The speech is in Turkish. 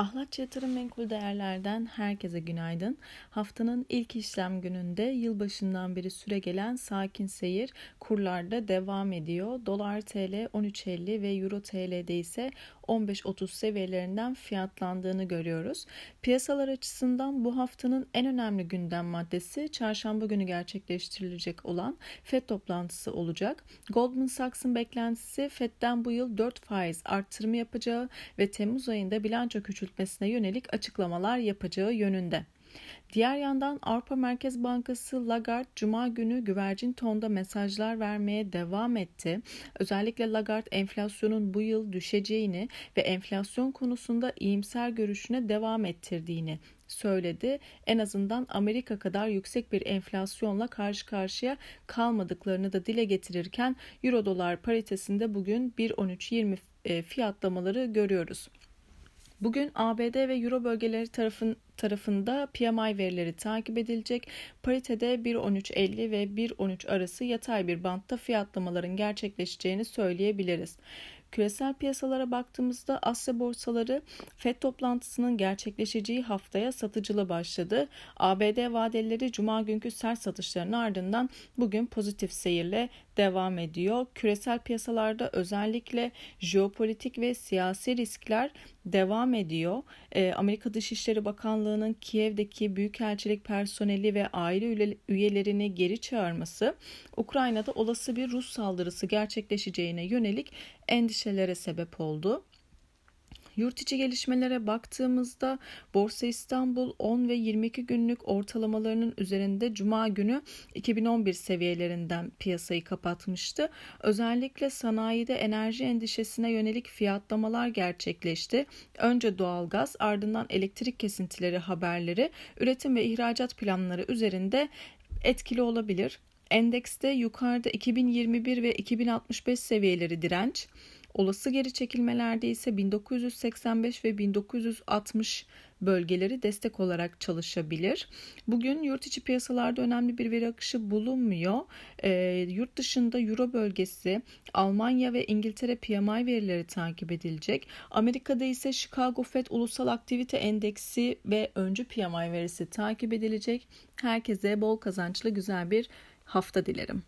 Ahlatçı Yatırım Menkul Değerler'den herkese günaydın. Haftanın ilk işlem gününde yılbaşından beri süre gelen sakin seyir kurlarda devam ediyor. Dolar TL 13.50 ve Euro TL'de ise 15.30 seviyelerinden fiyatlandığını görüyoruz. Piyasalar açısından bu haftanın en önemli gündem maddesi çarşamba günü gerçekleştirilecek olan FED toplantısı olacak. Goldman Sachs'ın beklentisi FED'den bu yıl 4 faiz arttırımı yapacağı ve Temmuz ayında bilanço küçültmesine yönelik açıklamalar yapacağı yönünde. Diğer yandan Avrupa Merkez Bankası Lagarde Cuma günü güvercin tonda mesajlar vermeye devam etti. Özellikle Lagarde enflasyonun bu yıl düşeceğini ve enflasyon konusunda iyimser görüşüne devam ettirdiğini söyledi. En azından Amerika kadar yüksek bir enflasyonla karşı karşıya kalmadıklarını da dile getirirken Euro dolar paritesinde bugün 1.13.20 e, fiyatlamaları görüyoruz. Bugün ABD ve Euro bölgeleri tarafın, tarafında PMI verileri takip edilecek. Paritede 1.13.50 ve 1.13 arası yatay bir bantta fiyatlamaların gerçekleşeceğini söyleyebiliriz. Küresel piyasalara baktığımızda Asya borsaları FED toplantısının gerçekleşeceği haftaya satıcılı başladı. ABD vadeleri cuma günkü sert satışların ardından bugün pozitif seyirle devam ediyor. Küresel piyasalarda özellikle jeopolitik ve siyasi riskler devam ediyor. E, Amerika Dışişleri Bakanlığı'nın Kiev'deki büyükelçilik personeli ve aile üyelerini geri çağırması, Ukrayna'da olası bir Rus saldırısı gerçekleşeceğine yönelik endişelere sebep oldu. Yurt içi gelişmelere baktığımızda Borsa İstanbul 10 ve 22 günlük ortalamalarının üzerinde Cuma günü 2011 seviyelerinden piyasayı kapatmıştı. Özellikle sanayide enerji endişesine yönelik fiyatlamalar gerçekleşti. Önce doğalgaz ardından elektrik kesintileri haberleri üretim ve ihracat planları üzerinde etkili olabilir. Endekste yukarıda 2021 ve 2065 seviyeleri direnç, Olası geri çekilmelerde ise 1985 ve 1960 bölgeleri destek olarak çalışabilir. Bugün yurt içi piyasalarda önemli bir veri akışı bulunmuyor. E, yurt dışında Euro bölgesi, Almanya ve İngiltere PMI verileri takip edilecek. Amerika'da ise Chicago Fed Ulusal Aktivite Endeksi ve öncü PMI verisi takip edilecek. Herkese bol kazançlı güzel bir hafta dilerim.